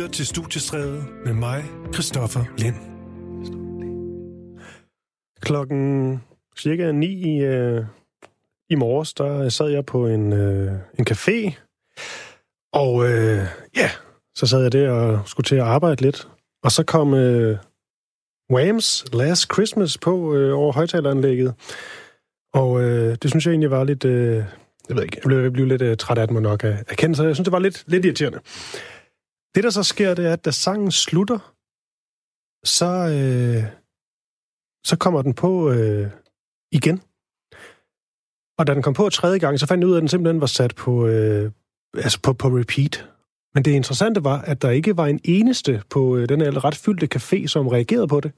lytter til Studiestræde med mig, Christoffer Lind. Klokken cirka 9 i, øh, i morges, der sad jeg på en, øh, en café, og øh, ja, så sad jeg der og skulle til at arbejde lidt. Og så kom øh, Whams Last Christmas på øh, over højtaleranlægget. Og øh, det synes jeg egentlig var lidt... Øh, jeg ved ikke, jeg blev, jeg blev lidt øh, træt af det, nok at erkende, så jeg synes, det var lidt, lidt irriterende. Det, der så sker, det er, at da sangen slutter, så, øh, så kommer den på øh, igen. Og da den kom på tredje gang, så fandt jeg ud af, at den simpelthen var sat på, øh, altså på, på repeat. Men det interessante var, at der ikke var en eneste på øh, den her ret fyldte café, som reagerede på det.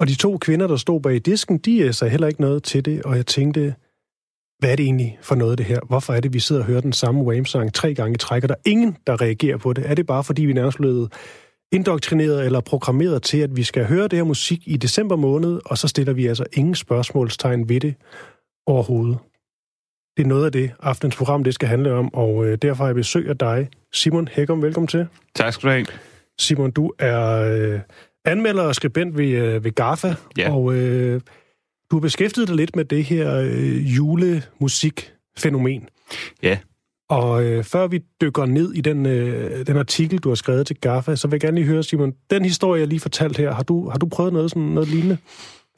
Og de to kvinder, der stod bag disken, de øh, sagde heller ikke noget til det, og jeg tænkte, hvad er det egentlig for noget det her? Hvorfor er det, vi sidder og hører den samme Wham-sang tre gange i træk, og der er ingen, der reagerer på det? Er det bare, fordi vi nærmest blevet indoktrineret eller programmeret til, at vi skal høre det her musik i december måned, og så stiller vi altså ingen spørgsmålstegn ved det overhovedet? Det er noget af det, aftens program det skal handle om, og øh, derfor har jeg besøg af dig, Simon Hækkum. Velkommen til. Tak skal du have. Simon, du er øh, anmelder og skribent ved, øh, ved GAFA, Ja. og øh, du har beskæftiget dig lidt med det her øh, julemusikfænomen. Ja. Og øh, før vi dykker ned i den, øh, den artikel, du har skrevet til GAFA, så vil jeg gerne lige høre, Simon, den historie, jeg lige fortalte her, har du, har du prøvet noget, sådan, noget lignende?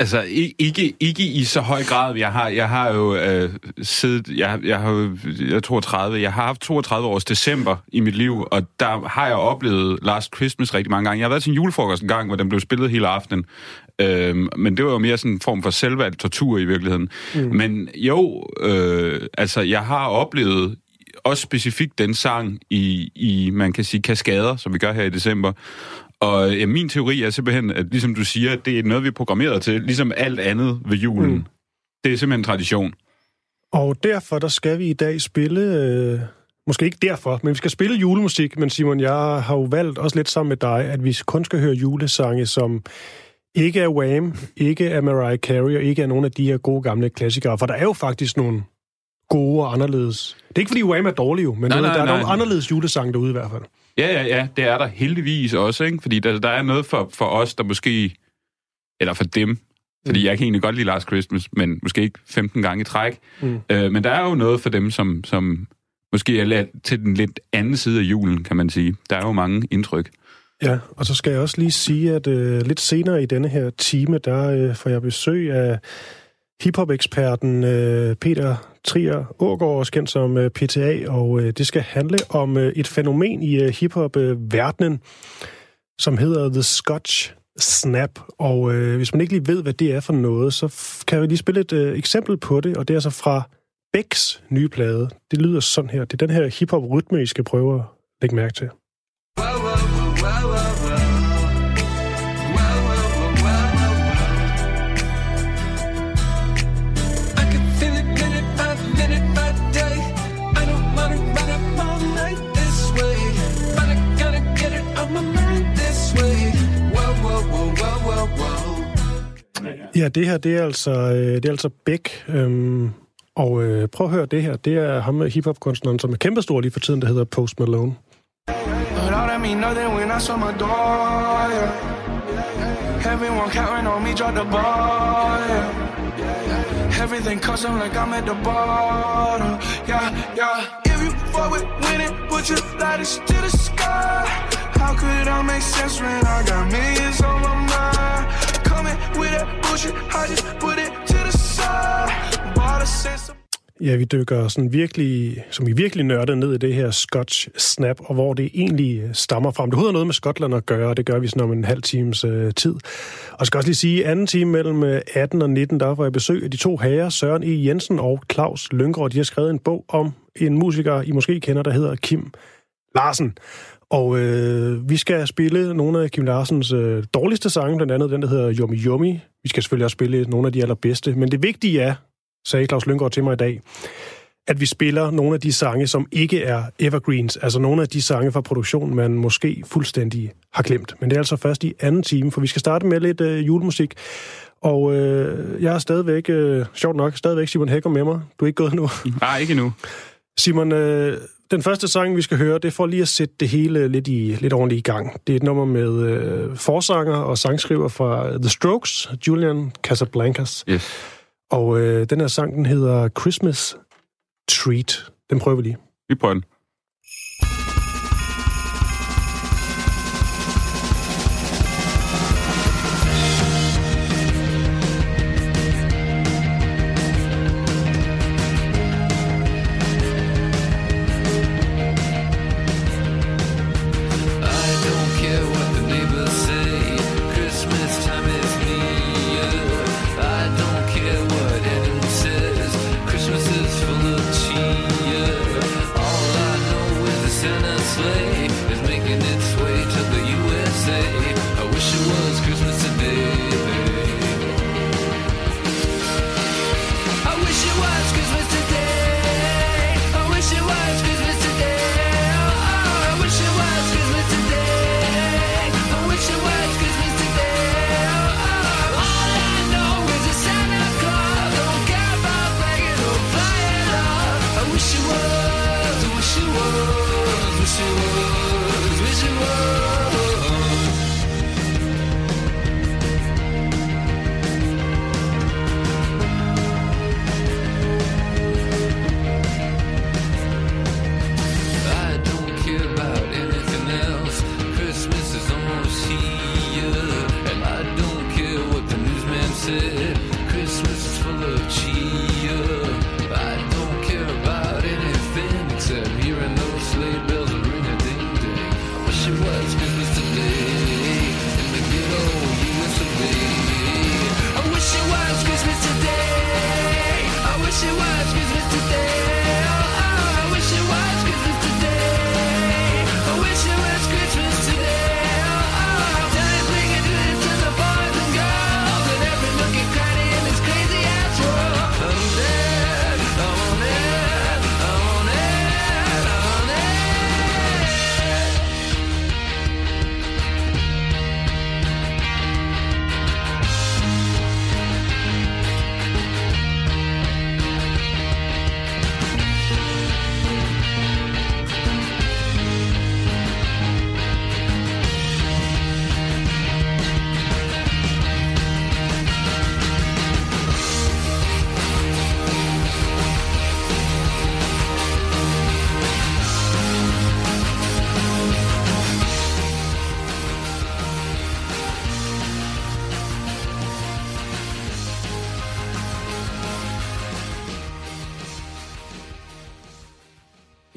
Altså, ikke, ikke i så høj grad. Jeg har, jeg har jo øh, siddet... Jeg, jeg har jo... Jeg er 32. Jeg har haft 32 års december i mit liv, og der har jeg oplevet Last Christmas rigtig mange gange. Jeg har været til en julefrokost en gang, hvor den blev spillet hele aftenen. Øhm, men det var jo mere sådan en form for selvvalgt tortur i virkeligheden. Mm. Men jo, øh, altså, jeg har oplevet også specifikt den sang i, i, man kan sige, kaskader, som vi gør her i december. Og ja, min teori er simpelthen, at ligesom du siger, det er noget, vi er programmeret til, ligesom alt andet ved julen. Mm. Det er simpelthen tradition. Og derfor, der skal vi i dag spille... Øh, måske ikke derfor, men vi skal spille julemusik. Men Simon, jeg har jo valgt også lidt sammen med dig, at vi kun skal høre julesange, som ikke er Wham, ikke er Mariah Carey, og ikke er nogen af de her gode gamle klassikere. For der er jo faktisk nogle gode og anderledes. Det er ikke, fordi Wham er dårlig jo, men Nej, noget, nej, der er nej. nogle anderledes julesange derude i hvert fald. Ja, ja, ja, det er der heldigvis også, ikke? Fordi der, der er noget for, for os, der måske... Eller for dem. Fordi Mm. jeg kan egentlig godt lide Last Christmas, men måske ikke 15 gange i træk. Mm. Øh, men der er jo noget for dem, som, som måske er lidt, til den lidt anden side af julen, kan man sige. Der er jo mange indtryk. Ja, og så skal jeg også lige sige, at øh, lidt senere i denne her time, der øh, får jeg besøg af hiphop-eksperten øh, Peter Trier Ågaard, også kendt som øh, PTA, og øh, det skal handle om øh, et fænomen i øh, hiphop-verdenen, som hedder The Scotch Snap. Og øh, hvis man ikke lige ved, hvad det er for noget, så kan jeg lige spille et øh, eksempel på det, og det er altså fra Becks nye plade. Det lyder sådan her. Det er den her hiphop-rytme, I skal prøve at lægge mærke til. Ja, det her, det er altså, øh, det er altså Beck. Øhm, og øh, prøv at høre det her. Det er ham med hiphop-kunstneren, som er kæmpestor lige for tiden, der hedder Post Malone. That when I saw my door. Everyone counting on me, drop the ball. Yeah. Everything custom like I'm at the bottom. Yeah, yeah. If you fuck with winning, put your lighters to the sky. How could I make sense when I got millions on my mind? Coming with that bullshit, I just put it to the side. Bought a sense of Ja, vi dykker sådan virkelig, som vi virkelig nørder ned i det her Scotch Snap, og hvor det egentlig stammer frem. Det har noget med Skotland at gøre, og det gør vi sådan om en halv times øh, tid. Og jeg skal også lige sige, anden time mellem øh, 18 og 19, der får jeg besøg af de to herrer, Søren E. Jensen og Claus Lyngård. De har skrevet en bog om en musiker, I måske kender, der hedder Kim Larsen. Og øh, vi skal spille nogle af Kim Larsens øh, dårligste sange, blandt andet den, der hedder Yummy Yummy. Vi skal selvfølgelig også spille nogle af de allerbedste, men det vigtige er, sagde Claus Lyngård til mig i dag, at vi spiller nogle af de sange, som ikke er evergreens, altså nogle af de sange fra produktionen, man måske fuldstændig har glemt. Men det er altså først i anden time, for vi skal starte med lidt øh, julemusik. Og øh, jeg er stadigvæk, øh, sjovt nok, stadigvæk Simon Hækker med mig. Du er ikke gået nu. Nej, ikke nu. Simon, øh, Den første sang, vi skal høre, det er for lige at sætte det hele lidt, i, lidt ordentligt i gang. Det er et nummer med øh, forsanger og sangskriver fra The Strokes, Julian Casablancas. Yes. Og øh, den her sang, den hedder Christmas Treat. Den prøver vi lige. Vi prøver den.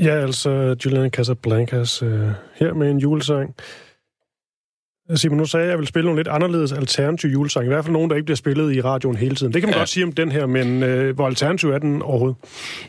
Ja, altså Julian Casablancas øh, her med en julesang. Simon, nu sagde jeg, at jeg ville spille nogle lidt anderledes alternative julesange. I hvert fald nogen, der ikke bliver spillet i radioen hele tiden. Det kan man ja. Godt sige om den her, men øh, hvor alternativ er den overhovedet?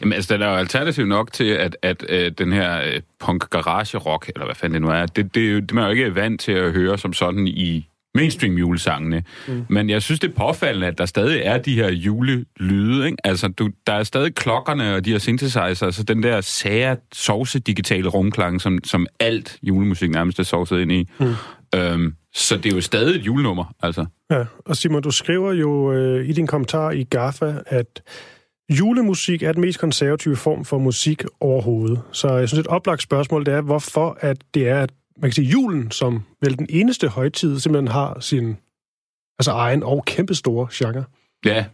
Jamen, altså, den er jo alternativ nok til, at, at øh, den her øh, punk garage rock, eller hvad fanden det nu er, det, det, er det er man jo ikke vant til at høre som sådan i mainstream julesangene. Mm. Men jeg synes, det er påfaldende, at der stadig er de her julelyde. Ikke? Altså, du, der er stadig klokkerne og de her synthesizer, altså den der sære, sovse digitale rumklang, som, som alt julemusik nærmest er sovset ind i. Mm. Øhm, så det er jo stadig et julenummer, altså. Ja, og Simon, du skriver jo øh, i din kommentar i GAFA, at julemusik er den mest konservative form for musik overhovedet. Så jeg synes, et oplagt spørgsmål det er, hvorfor at det er, at man kan sige, julen som vel den eneste højtid simpelthen har sin altså egen og kæmpestore genre. Ja.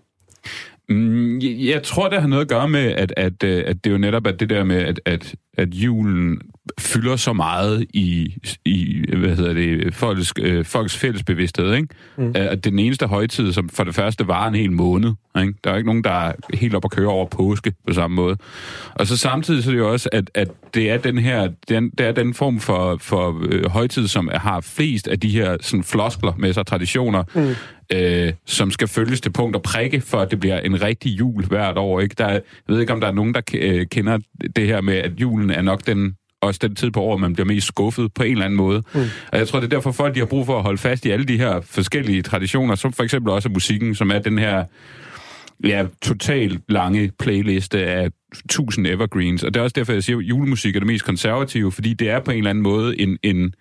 Mm, jeg, tror, det har noget at gøre med, at, at, øh, at det er jo netop at det der med, at, at, at julen fylder så meget i, i hvad hedder det, folks, øh, folks fælles bevidsthed, ikke? Mm. At det den eneste højtid, som for det første varer en hel måned, ikke? Der er ikke nogen, der er helt op at køre over påske på samme måde. Og så samtidig så er det jo også, at, at det er den her, den, det er den form for, for øh, højtid, som har flest af de her sådan, floskler med sig, traditioner, mm øh, som skal følges til punkt og prikke, for at det bliver en rigtig jul hvert år. Ikke? Der, er- jeg ved ikke, om der er nogen, der øh, kender det her med, at julen er nok den også den tid på året, man bliver mest skuffet på en eller anden måde. Mm. Og jeg tror, det er derfor, folk de har brug for at holde fast i alle de her forskellige traditioner, som for eksempel også musikken, som er den her ja, totalt lange playliste af tusind evergreens. Og det er også derfor, jeg siger, at julemusik er det mest konservative, fordi det er på en eller anden måde en, en,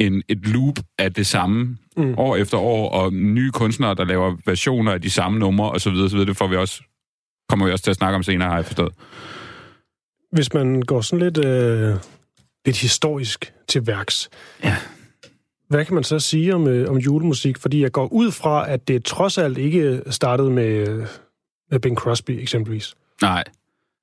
en, et loop af det samme mm. år efter år, og nye kunstnere, der laver versioner af de samme numre osv. osv. Det får vi også, kommer vi også til at snakke om senere, har jeg forstået. Hvis man går sådan lidt, øh, lidt historisk til værks, Ja. hvad kan man så sige om, øh, om julemusik? Fordi jeg går ud fra, at det trods alt ikke startede med, med Bing Crosby eksempelvis. Nej.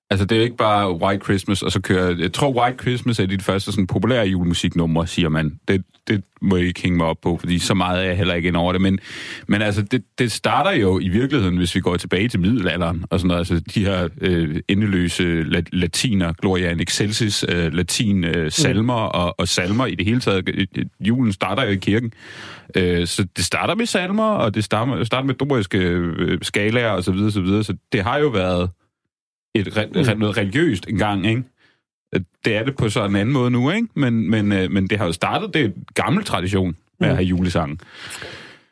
Altså, det er jo ikke bare White Christmas, og så kører... Jeg tror, White Christmas er dit første sådan populære julemusiknummer, siger man. Det, det må jeg ikke hænge mig op på, fordi så meget er jeg heller ikke ind over det. Men, men altså, det, det starter jo i virkeligheden, hvis vi går tilbage til middelalderen, og sådan noget. Altså, de her øh, endeløse la- latiner, Gloria in Excelsis, øh, latin øh, salmer mm. og, og salmer i det hele taget. Øh, øh, Julen starter jo i kirken. Øh, så det starter med salmer, og det starter, starter med doriske øh, skalaer og så videre, så videre. Så det har jo været et, re- mm. noget religiøst engang, ikke? Det er det på så en anden måde nu, ikke? Men, men, øh, men det har jo startet, det er en gammel tradition med at have julesangen.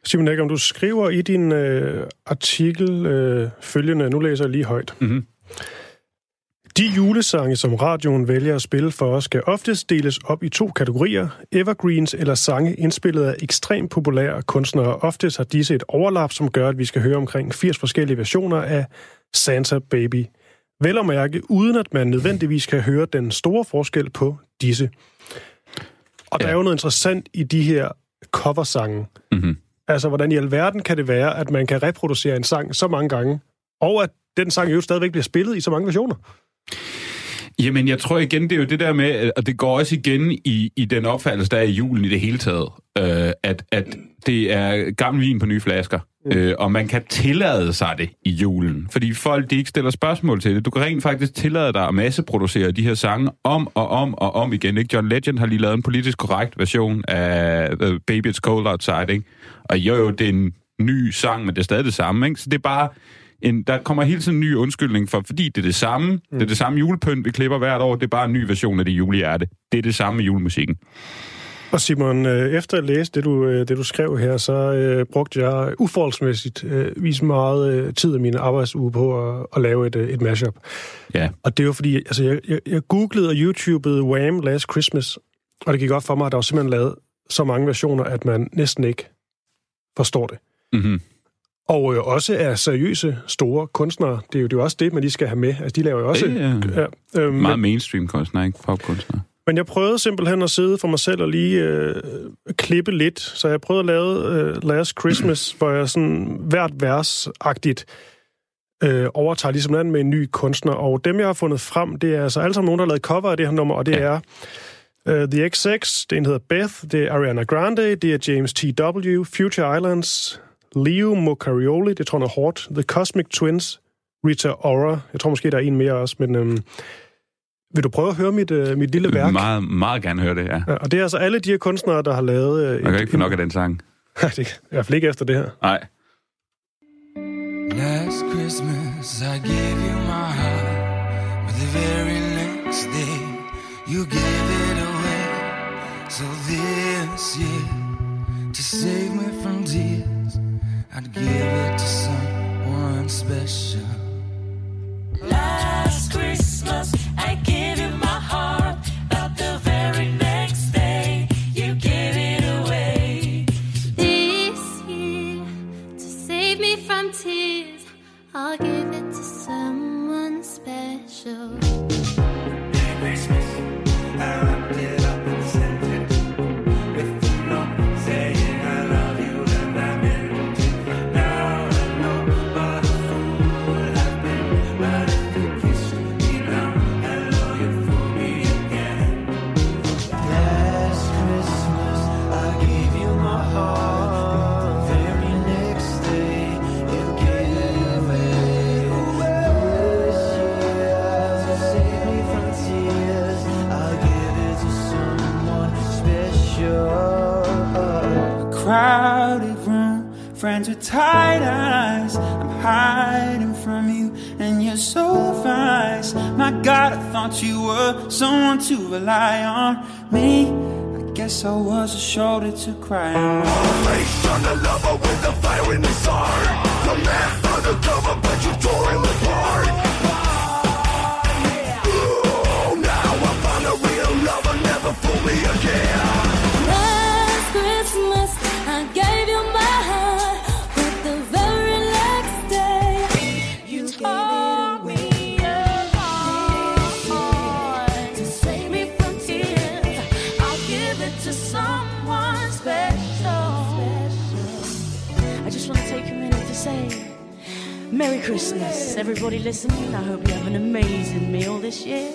Simon Eck, om du skriver i din øh, artikel øh, følgende, nu læser jeg lige højt. Mhm. De julesange, som radioen vælger at spille for os, skal oftest deles op i to kategorier. Evergreens eller sange indspillet af ekstremt populære kunstnere. Oftest har disse et overlap, som gør, at vi skal høre omkring 80 forskellige versioner af Santa Baby. Vel at mærke, uden at man nødvendigvis kan høre den store forskel på disse. Og der Ja. er jo noget interessant i de her coversange. Mm-hmm. Altså, hvordan i alverden kan det være, at man kan reproducere en sang så mange gange, og at den sang jo stadigvæk bliver spillet i så mange versioner? Jamen, jeg tror igen, det er jo det der med, og det går også igen i, i den opfattelse, der er i julen i det hele taget, øh, at, at det er gammel vin på nye flasker, øh, og man kan tillade sig det i julen, fordi folk de ikke stiller spørgsmål til det. Du kan rent faktisk tillade dig at masseproducere de her sange om og om og om igen. Ikke? John Legend har lige lavet en politisk korrekt version af uh, Baby It's Cold Outside, ikke? og jo jo, det er en ny sang, men det er stadig det samme. Ikke? Så det er bare en, der kommer hele tiden en ny undskyldning for, fordi det er det samme. Mm. Det er det samme julepynt, vi klipper hvert år. Det er bare en ny version af det julehjerte. Det er det samme med julemusikken. Og Simon, øh, efter at læse det, du, øh, det, du skrev her, så øh, brugte jeg uforholdsmæssigt øh, vis meget øh, tid af min arbejdsuge på at, at lave et, øh, et mashup. Ja. Og det er jo fordi, altså jeg, jeg, jeg googlede og YouTubede Wham! Last Christmas, og det gik op for mig, at der var simpelthen lavet så mange versioner, at man næsten ikke forstår det. Mm-hmm. Og øh, også er seriøse, store kunstnere. Det er jo, det er jo også det, man lige skal have med. Altså, de laver jo også... Det er ja, øh, meget men, mainstream kunstner, ikke? Popkunstner. Men jeg prøvede simpelthen at sidde for mig selv og lige øh, klippe lidt. Så jeg prøvede at lave øh, Last Christmas, hvor jeg sådan hvert vers-agtigt øh, overtager ligesom den med en ny kunstner. Og dem, jeg har fundet frem, det er altså alle sammen nogen, der har lavet cover af det her nummer, og det Ja. er øh, The XX, det en, der hedder Beth, det er Ariana Grande, det er James T.W., Future Islands, Leo Mocarioli, det tror jeg er hårdt, The Cosmic Twins, Rita Ora, jeg tror måske, der er en mere også, men øhm, vil du prøve at høre mit, øh, mit lille værk? Meget, meget gerne høre det, ja. Ja, og det er altså alle de her kunstnere, der har lavet... Øh, Man kan ikke få nok af den sang. Nej, det er i hvert fald ikke efter det her. Nej. Last Christmas I gave you my heart, but the very next day you gave it away. So this year, to save me from tears, I'd give it to someone special. I'll give it to someone special. I guess I was a shoulder to cry on. Last Everybody listening, I hope you have an amazing meal this year.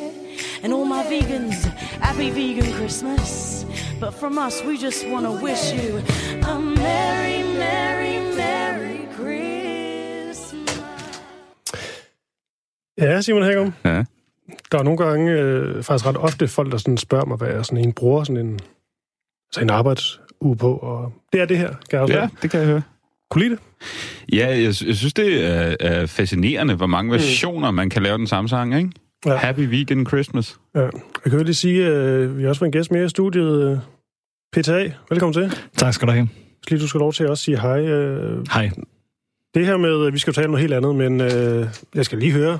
And all my vegans, happy vegan Christmas. But from us, we just want to wish you a Merry, Merry, Merry Christmas. Ja, Simon Hækkum. Ja. Der er nogle gange, øh, faktisk ret ofte, folk, der sådan spørger mig, hvad jeg sådan en bruger sådan en, altså en arbejdsuge på, og det er det her, kan jeg også Ja, det kan jeg høre. Kunne lide det? Ja, jeg, jeg synes, det er, er fascinerende, hvor mange versioner man kan lave den samme sang, ikke? Ja. Happy Vegan Christmas. Ja. Jeg kan jo lige sige, øh, vi har også fået en gæst med i studiet. Øh, PTA, velkommen til. Tak skal du have. Så lige du skal lov til at også sige hej. Øh, Hej. det her med, øh, vi skal jo tale om noget helt andet, men øh, jeg skal lige høre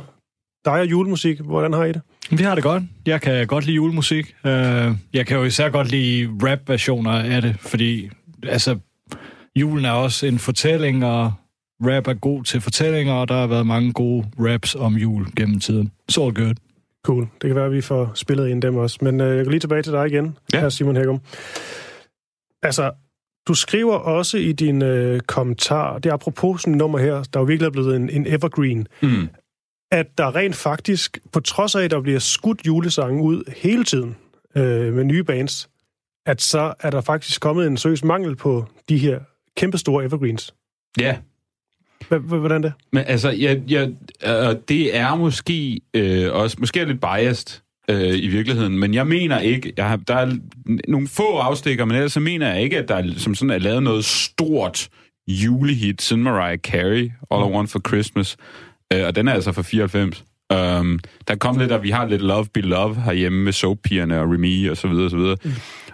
dig og julemusik. Hvordan har I det? Vi har det godt. Jeg kan godt lide julemusik. Jeg kan jo især godt lide rap-versioner af det, fordi altså, julen er også en fortælling, og rap er god til fortællinger, og der har været mange gode raps om jul gennem tiden. Så so good. Cool. Det kan være, at vi får spillet ind dem også. Men øh, jeg går lige tilbage til dig igen, Ja. her Simon Hækkum. Altså, du skriver også i din øh, kommentar, det er apropos sådan nummer her, der er jo virkelig er blevet en, en evergreen, Mm. at der rent faktisk, på trods af, at der bliver skudt julesange ud hele tiden øh, med nye bands, at så er der faktisk kommet en seriøs mangel på de her kæmpestore evergreens. Ja, hvordan det? Men altså, jeg, jeg, øh, det er måske øh, også, måske er lidt biased øh, i virkeligheden, men jeg mener ikke, jeg har, der er nogle få afstikker, men ellers så mener jeg ikke, at der er, som sådan er lavet noget stort julehit siden Mariah Carey, All I Want for Christmas, øh, og den er altså fra 94. Um, der kom lidt, at vi har lidt Love Be Love herhjemme med soapigerne og Remy og så videre og så videre. Mm.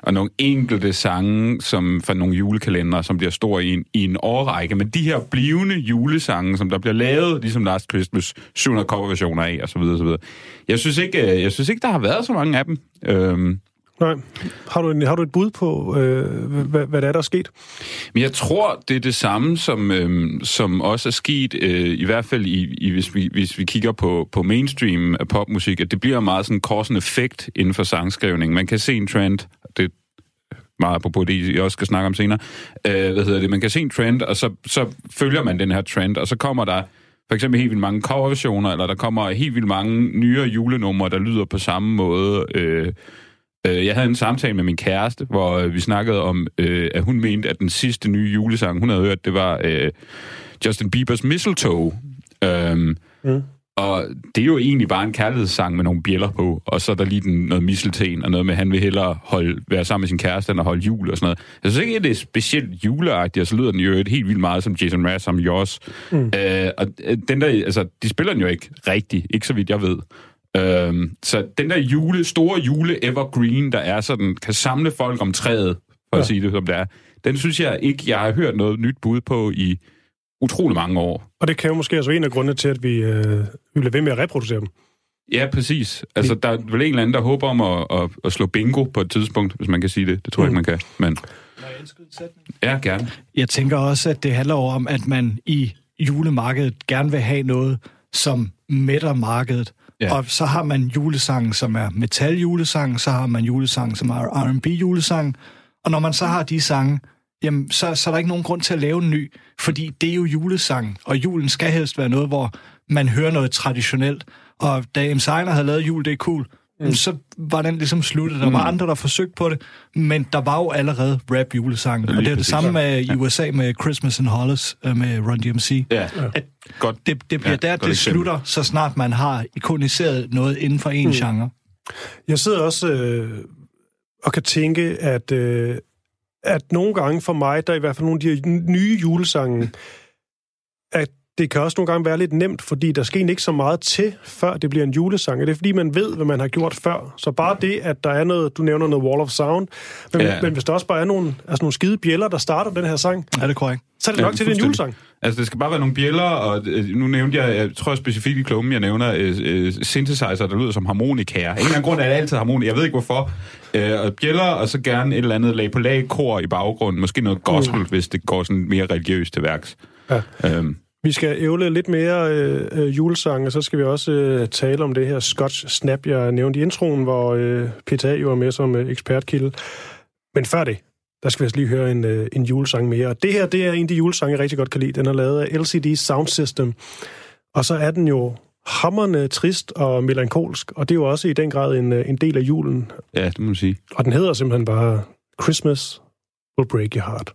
Og nogle enkelte sange som fra nogle julekalendere, som bliver store i en, i en årrække. Men de her blivende julesange, som der bliver lavet, ligesom Last Christmas, 700 coverversioner af og så videre og så videre. Jeg synes ikke, øh, jeg synes ikke der har været så mange af dem. Øhm, Nej. Har du, en, har du et bud på, øh, hvad, hvad der er, der er sket? Men jeg tror, det er det samme, som, øh, som også er sket, øh, i hvert fald i, i, hvis, vi, hvis vi kigger på, på mainstream af popmusik, at det bliver meget sådan cause and effekt inden for sangskrivning. Man kan se en trend, det er meget på det, jeg også skal snakke om senere, øh, hvad hedder det, man kan se en trend, og så, så følger man den her trend, og så kommer der for eksempel helt vildt mange coverversioner, eller der kommer helt vildt mange nyere julenumre, der lyder på samme måde, Øh, jeg havde en samtale med min kæreste, hvor øh, vi snakkede om, øh, at hun mente, at den sidste nye julesang, hun havde hørt, det var øh, Justin Biebers Mistletoe. Øhm, Mm. Og det er jo egentlig bare en kærlighedssang med nogle bjæller på, og så er der lige den, noget mistelten, og noget med, at han vil hellere holde, være sammen med sin kæreste, end at holde jul og sådan noget. Jeg synes ikke, at det er specielt juleagtigt, og så lyder den jo et helt vildt meget som Jason Mraz, som Joss. Mm. Øh, og øh, den der, altså, de spiller den jo ikke rigtigt, ikke så vidt jeg ved. Øhm, så den der jule, store jule evergreen, der er sådan, kan samle folk om træet, for ja. at sige det som det er, den synes jeg ikke, jeg har hørt noget nyt bud på i utrolig mange år. Og det kan jo måske også være en af grundene til, at vi, øh, vi bliver ved med at reproducere dem. Ja, præcis. Altså, der er vel en eller anden, der håber om at, at, at slå bingo på et tidspunkt, hvis man kan sige det. Det tror jeg Mm. ikke, man kan. Men... Ja, gerne. Jeg tænker også, at det handler om, at man i julemarkedet gerne vil have noget, som mætter markedet. Ja. Og så har man julesangen, som er metal-julesang, så har man julesangen, som er R&B-julesang. Og når man så har de sange, jamen, så, så er der ikke nogen grund til at lave en ny, fordi det er jo julesang, og julen skal helst være noget, hvor man hører noget traditionelt. Og da M. Seiner havde lavet jul, det er cool, mm. så var den ligesom sluttet. Der var Mm. andre, der forsøgte på det, men der var jo allerede rap julesangen. Og det er det samme med i USA med Christmas in Hollis øh, med Run DMC. Ja, At godt. det, det bliver Ja, der, godt det eksempel. slutter, så snart man har ikoniseret noget inden for en mm. genre. Jeg sidder også øh, og kan tænke, at, øh, at nogle gange for mig, der er i hvert fald nogle af de nye julesange, at det kan også nogle gange være lidt nemt, fordi der skal ikke så meget til, før det bliver en julesang. Og det er fordi, man ved, hvad man har gjort før. Så bare det, at der er noget, du nævner noget Wall of Sound, men, Ja. ja. men hvis der også bare er nogle, altså nogle skide bjæller, der starter den her sang, Er det korrekt? så er det nok Ja, til, det en julesang. Altså, det skal bare være nogle bjæller, og øh, nu nævnte jeg, jeg tror specifikt i klummen, jeg nævner øh, øh, synthesizer, der lyder som harmonikaer. En eller anden grund er det altid harmonik, jeg ved ikke hvorfor. Øh, og bjæller, og så gerne et eller andet lag på lag kor i baggrunden. Måske noget gospel, mm. hvis det går sådan mere religiøst til værks. Ja. Øhm, Vi skal ævle lidt mere øh, øh, julesang, og så skal vi også øh, tale om det her Scotch Snap, jeg nævnte i introen, hvor øh, PTA jo er med som øh, ekspertkilde. Men før det, der skal vi altså lige høre en, øh, en julesang mere. Og det her, det er en af de julesange, jeg rigtig godt kan lide. Den er lavet af LCD Sound System. Og så er den jo hammerne trist og melankolsk, og det er jo også i den grad en, øh, en del af julen. Ja, det må man sige. Og den hedder simpelthen bare Christmas will break your heart.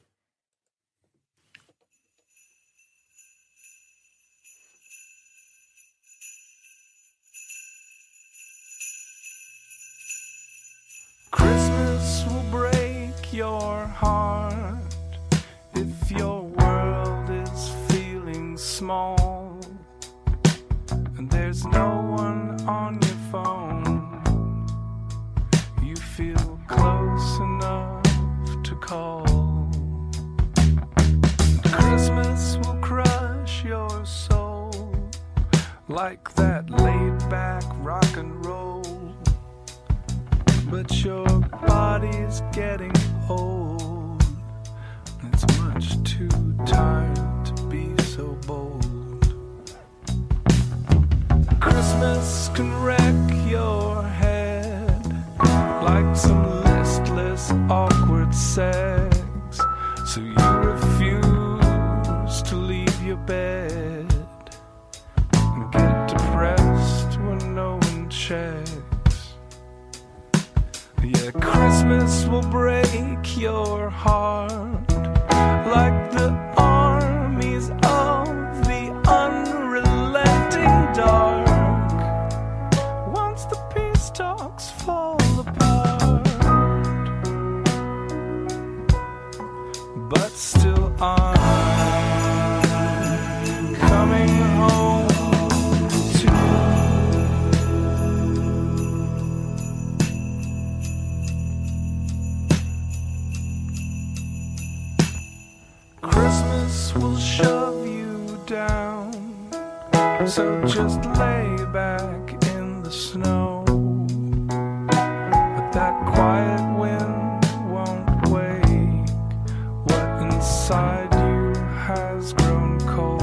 Inside you has grown cold.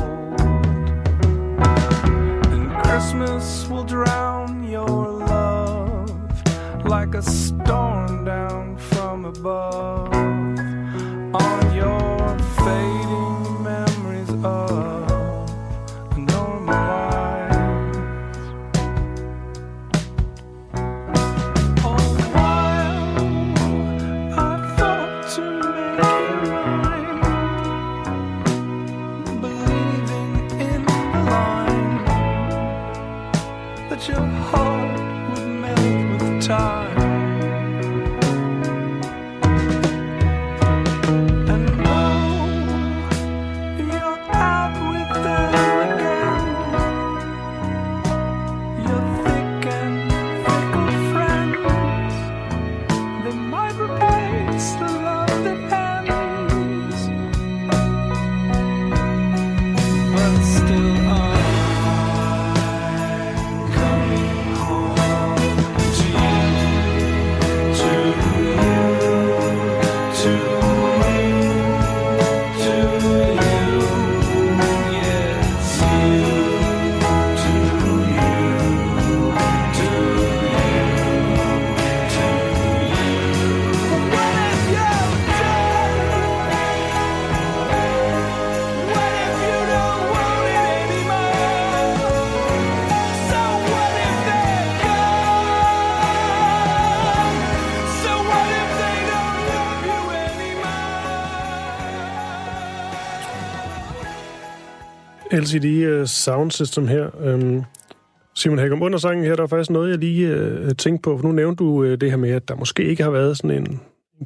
And Christmas will drown your love like a storm down from above on your fading LCD uh, Sound System her. Um, Simon Hækkum, under sangen her, der er faktisk noget, jeg lige uh, tænkte på. For nu nævnte du uh, det her med, at der måske ikke har været sådan en,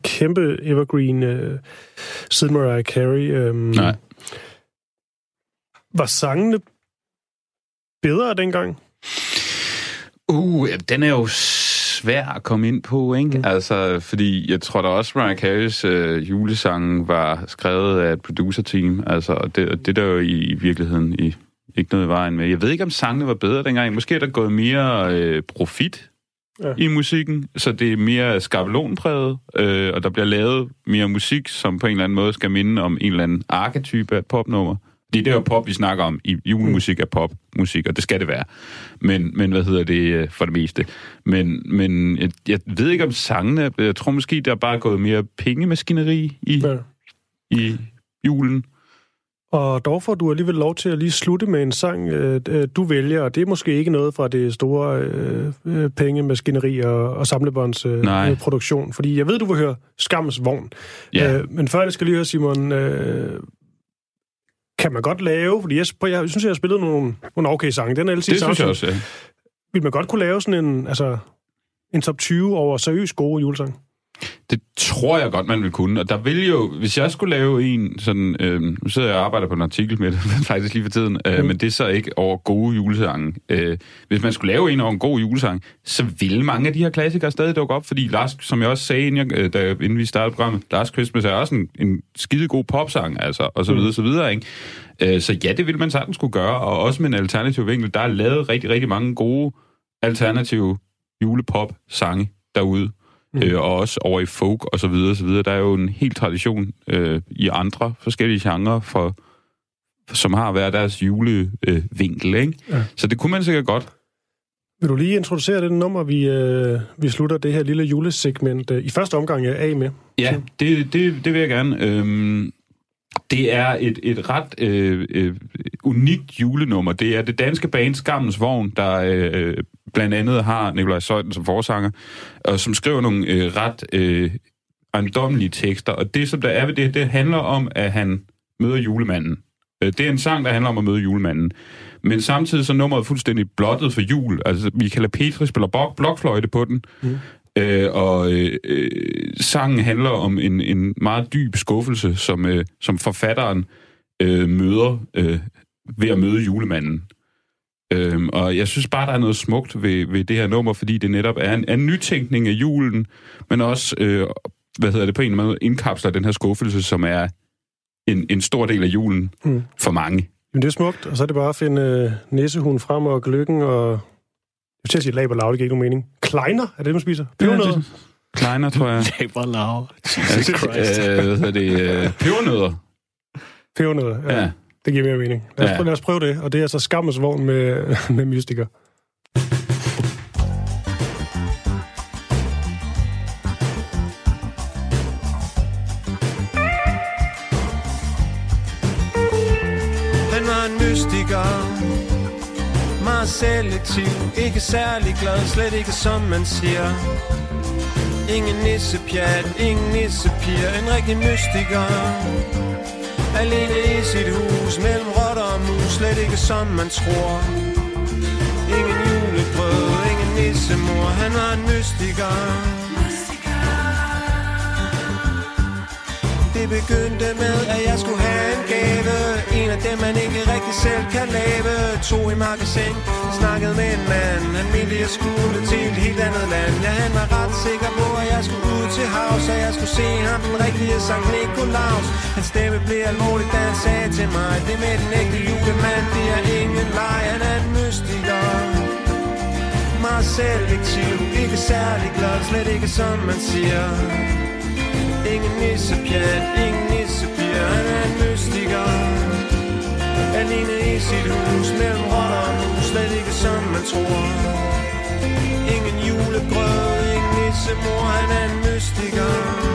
kæmpe evergreen uh, siden Mariah Carey. Um, Nej. Var sangene bedre dengang? Uh, den er jo svær at komme ind på, ikke? Mm. Altså, fordi jeg tror da også, Mariah Carey's øh, julesang var skrevet af et producer-team. Altså, og det, og det der jo i, i virkeligheden i, ikke noget i vejen med. Jeg ved ikke, om sangene var bedre dengang. Måske er der gået mere øh, profit Ja. i musikken, så det er mere skabelonpræget, øh, og der bliver lavet mere musik, som på en eller anden måde skal minde om en eller anden arketype af popnummer. Det er jo pop, vi snakker om. I julemusik er popmusik, og det skal det være. Men, men hvad hedder det øh, for det meste? Men, men jeg, jeg ved ikke om sangene... Jeg tror måske, der er bare gået mere pengemaskineri i, Ja. i julen. Og dog får du alligevel lov til at lige slutte med en sang, øh, øh, du vælger, og det er måske ikke noget fra det store øh, øh, pengemaskineri og, og samlebåndsproduktion, øh, produktion, fordi jeg ved, du vil høre Skams Vogn. Ja. Øh, men før jeg skal lige høre, Simon, øh, kan man godt lave, fordi jeg, jeg synes, jeg har spillet nogle, nogle okay sange, den er altid Det synes jeg også, ja. Vil man godt kunne lave sådan en, altså, en top 20 over seriøst gode julesange? Det tror jeg godt, man vil kunne. Og der vil jo, hvis jeg skulle lave en sådan... Øh, nu sidder jeg og arbejder på en artikel med det, faktisk lige for tiden, øh, Mm. men det er så ikke over gode julesange. Øh, hvis man skulle lave en over en god julesang, så ville mange af de her klassikere stadig dukke op, fordi Lars, som jeg også sagde, inden, jeg, øh, da, inden vi startede programmet, Lars Christmas er også en, en skide god popsang, altså, og så videre, så videre, ikke? Øh, så ja, det ville man sagtens skulle gøre, og også med en alternativ vinkel. Der er lavet rigtig, rigtig mange gode alternative julepop-sange derude. Mm. Øh, og også over i folk og så videre, så videre. Der er jo en helt tradition øh, i andre forskellige genrer, for, som har hver deres julevinkel, øh, ikke? Ja. Så det kunne man sikkert godt. Vil du lige introducere det nummer, vi, øh, vi slutter det her lille julesegment øh, i første omgang af med? Ja, det, det, det vil jeg gerne. Øhm, det er et, et ret øh, øh, unikt julenummer. Det er det danske band Skammens Vogn, der øh, blandt andet har Nikolaj Søjden som forsanger, og som skriver nogle øh, ret øh, ejendommelige tekster. Og det, som der er ved det, det handler om, at han møder julemanden. Øh, det er en sang, der handler om at møde julemanden. Men samtidig så er nummeret fuldstændig blottet for jul. Altså, Michaela Petri spiller blok, blokfløjte på den. Mm. Øh, og øh, øh, sangen handler om en, en meget dyb skuffelse, som, øh, som forfatteren øh, møder øh, ved at møde julemanden. Øhm, og jeg synes bare, der er noget smukt ved, ved det her nummer, fordi det netop er en, en nytænkning af julen, men også, øh, hvad hedder det, på en måde indkapsler den her skuffelse, som er en, en stor del af julen Mm. for mange. Jamen, det er smukt, og så er det bare at finde øh, næsehuen frem og gløkken og... Jeg vil til at sige laberlav, det giver ikke nogen mening. Kleiner, er det det, man spiser? Pebernødder? Kleiner, tror jeg. Det var lav. Jesus Christ. Øh, hvad hedder det? Øh, pebernødder. Pebernødder, ja. Det giver mere mening. Lad os, Ja. ja. lad os prøve det, og det er altså skammens vogn med, med mystiker. Han var en mystiker meget selektiv. Ikke særlig glad Slet ikke som man siger. Ingen nissepjat Ingen nissepiger En rigtig mystiker. Alene i sit hus Mellem rotter og mus Slet ikke som man tror. Ingen julebrød Ingen nissemor Han var en mystiker. Det begyndte med, at jeg skulle have en gave. En af dem, man ikke rigtig selv kan lave. To i magasin, snakkede med en mand. Han mente, jeg skulle til et helt andet land. Ja, han var ret sikker på, at jeg skulle ud til havs Og jeg skulle se ham, den rigtige Sankt Nikolaus. Hans stemme blev alvorlig, da han sagde til mig Det med den ægte julemand, det er ingen leg. Han er en mystiker. Meget selektiv, ikke særlig glad Slet ikke som man siger. Ingen nissepjat, ingen nissepiger, han er en mystiker. Alene i sit hus, mellem rotter og mus, slet ikke som man tror. Ingen julegrød, ingen nissemor, han er en mystiker.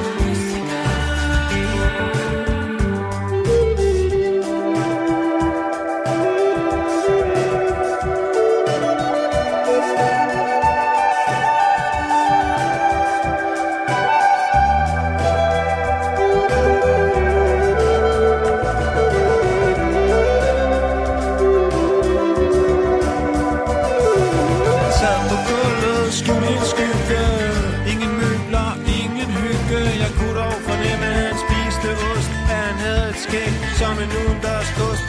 Som en udendørs kost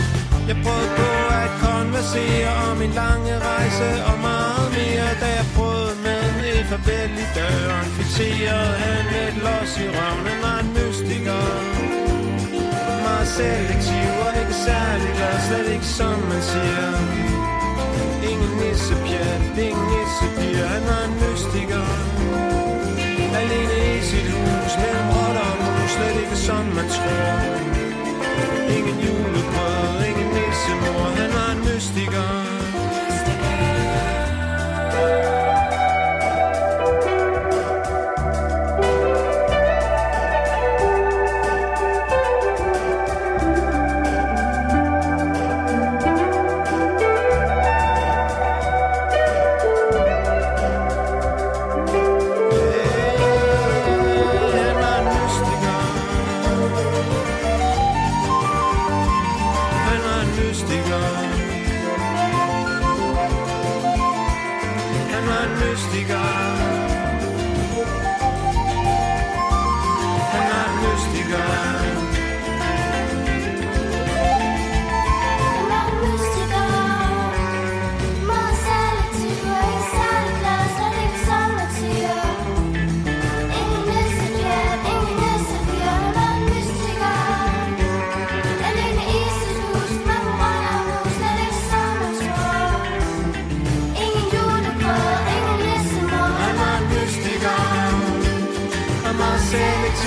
Jeg prøvede på at konversere om min lange rejse Og meget mere, da jeg prøvede med et farvel i døren Fikserede han et los i røven Han var en mystiker Meget selektiv og ikke særlig glad Slet ikke som man siger. Ingen nissepjat, ingen nissepiger, han var en mystiker Alene i sit hus, mellem rotter og mus, slet ikke som man tror. Ingen julebrød, ingen nissemor, han var en mystiker.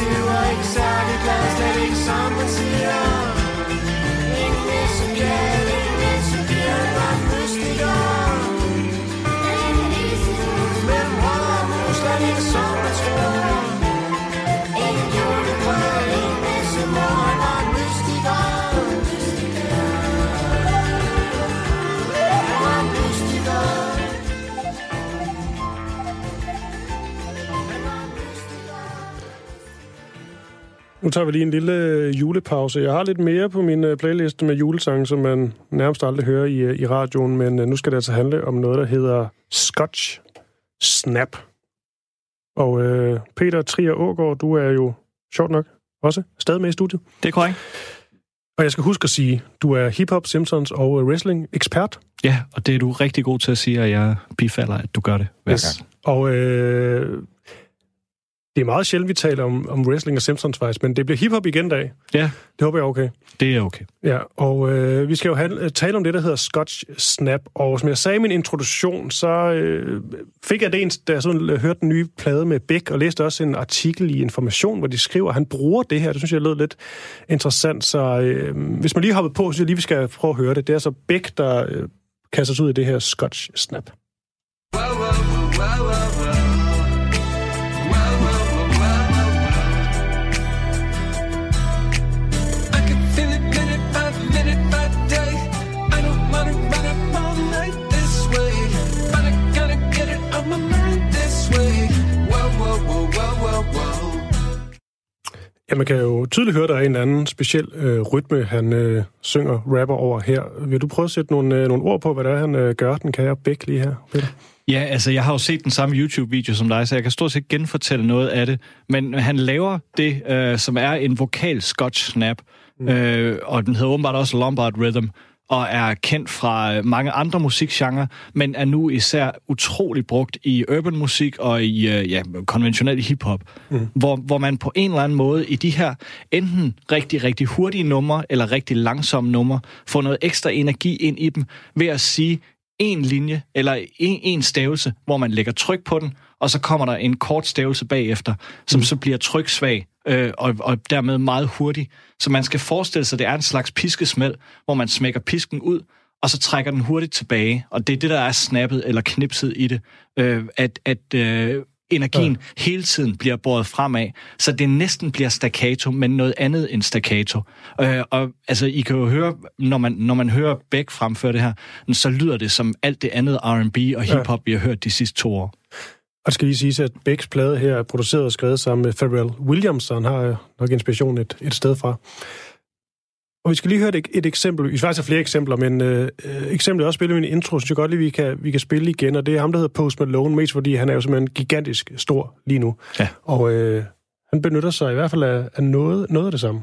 Til Nu tager vi lige en lille øh, julepause. Jeg har lidt mere på min øh, playlist med julesange, som man nærmest aldrig hører i, øh, i radioen, men nu skal det altså handle om noget, der hedder Scotch Snap. Og øh, Peter Trier Ågaard, du er jo sjovt nok også stadig med i studiet. Det er korrekt. Og jeg skal huske at sige, du er hip-hop, Simpsons og wrestling-ekspert. Ja, og det er du rigtig god til at sige, og jeg bifalder, at du gør det hver yes. gang. Og øh, det er meget sjældent, vi taler om, om wrestling og Simpsons faktisk, men det bliver hiphop igen i dag. Ja, Det håber jeg er okay. det er okay. Ja, og øh, vi skal jo have, tale om det, der hedder Scotch Snap. Og som jeg sagde i min introduktion, så øh, fik jeg det eneste, da jeg sådan, øh, hørte den nye plade med Beck, og læste også en artikel i Information, hvor de skriver, at han bruger det her. Det synes jeg lød lidt interessant. Så øh, hvis man lige hoppet på, så synes jeg lige, vi skal prøve at høre det. Det er så Beck, der øh, kaster sig ud i det her Scotch Snap. Ja, man kan jo tydeligt høre, at der er en eller anden speciel øh, rytme, han øh, synger rapper over her. Vil du prøve at sætte nogle, øh, nogle ord på, hvad det er, han øh, gør, den kære Beck lige her, Peter? Ja, altså jeg har jo set den samme YouTube-video som dig, så jeg kan stort set genfortælle noget af det. Men han laver det, øh, som er en vokal scotch snap, mm. øh, og den hedder åbenbart også Lombard Rhythm, og er kendt fra mange andre musikgenre, men er nu især utrolig brugt i urban musik og i øh, ja, konventionel hiphop, mm. hvor, hvor man på en eller anden måde i de her enten rigtig, rigtig hurtige numre eller rigtig langsomme numre får noget ekstra energi ind i dem ved at sige en linje eller en, en stavelse, hvor man lægger tryk på den, og så kommer der en kort stavelse bagefter, som mm. så bliver tryksvag øh, og, og dermed meget hurtig. Så man skal forestille sig, at det er en slags piskesmæld, hvor man smækker pisken ud, og så trækker den hurtigt tilbage. Og det er det, der er snappet eller knipset i det. Øh, at at øh, energien ja. hele tiden bliver båret fremad, så det næsten bliver staccato, men noget andet end staccato. Øh, og altså, I kan jo høre, når man, når man hører Beck fremføre det her, så lyder det som alt det andet R&B og hiphop, ja. vi har hørt de sidste to år. Og det skal lige sige, at Becks plade her er produceret og skrevet sammen med Pharrell Williams, så han har øh, nok inspiration et, et sted fra. Og vi skal lige høre et, et eksempel. Vi skal faktisk have flere eksempler, men øh, øh, eksemplet er også spillet i min intro, så jeg godt lige, vi kan, vi kan spille igen. Og det er ham, der hedder Post Malone, mest fordi han er jo simpelthen gigantisk stor lige nu. Ja. Og øh, han benytter sig i hvert fald af, af noget, noget af det samme.